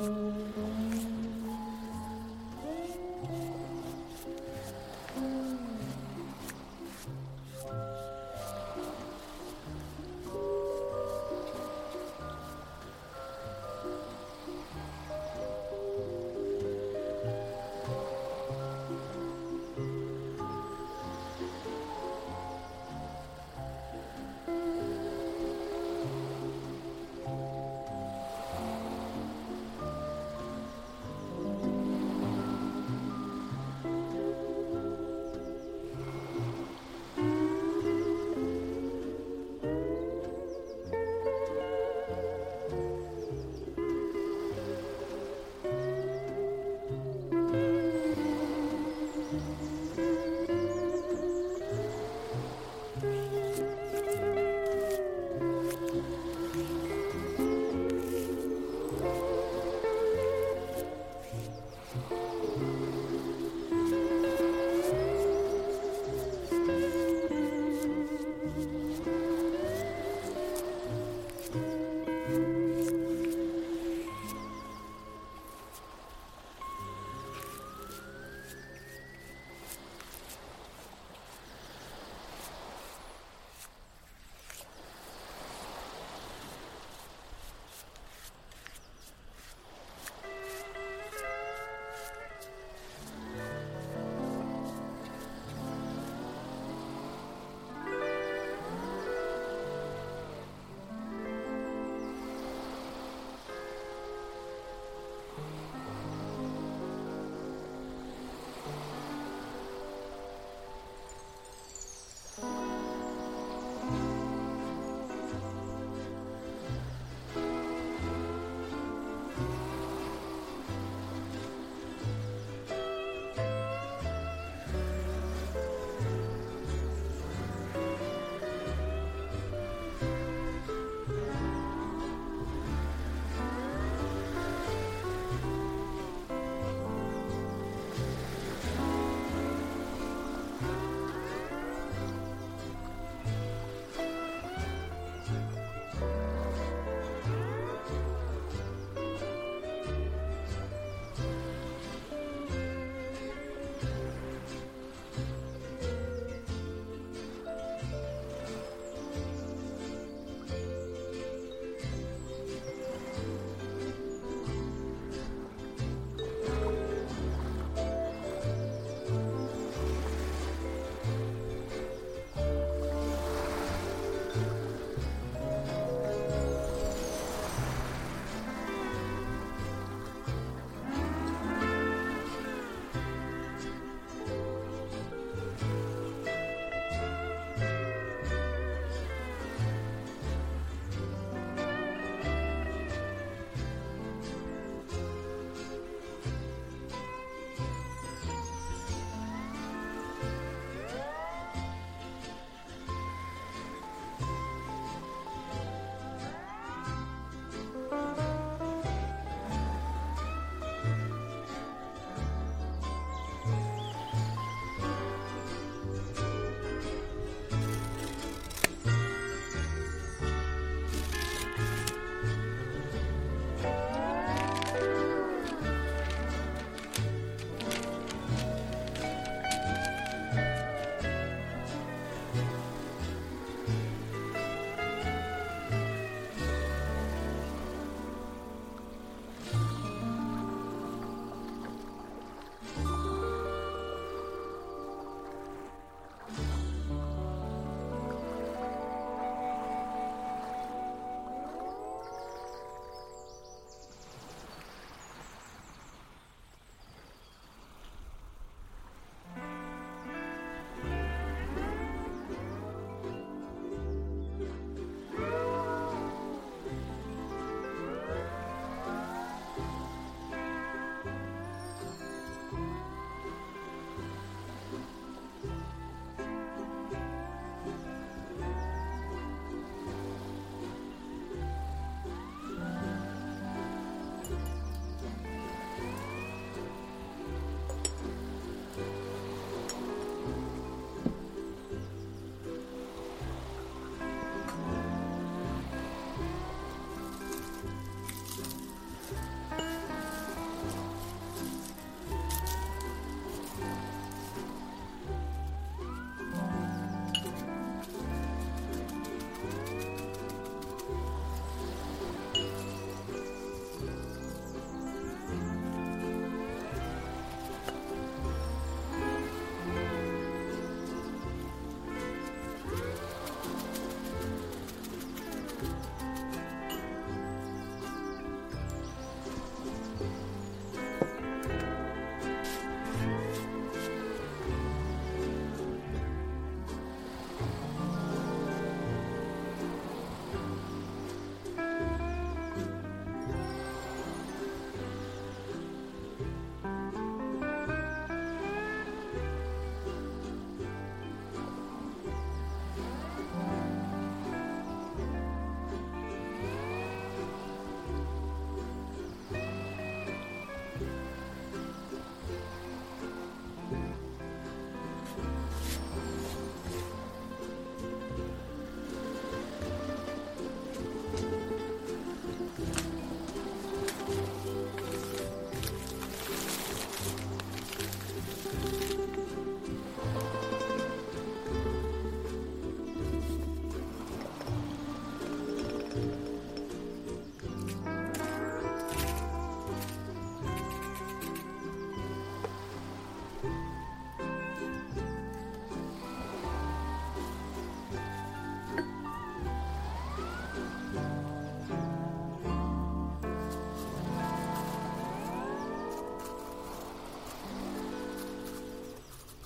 Música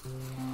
Mm-hmm.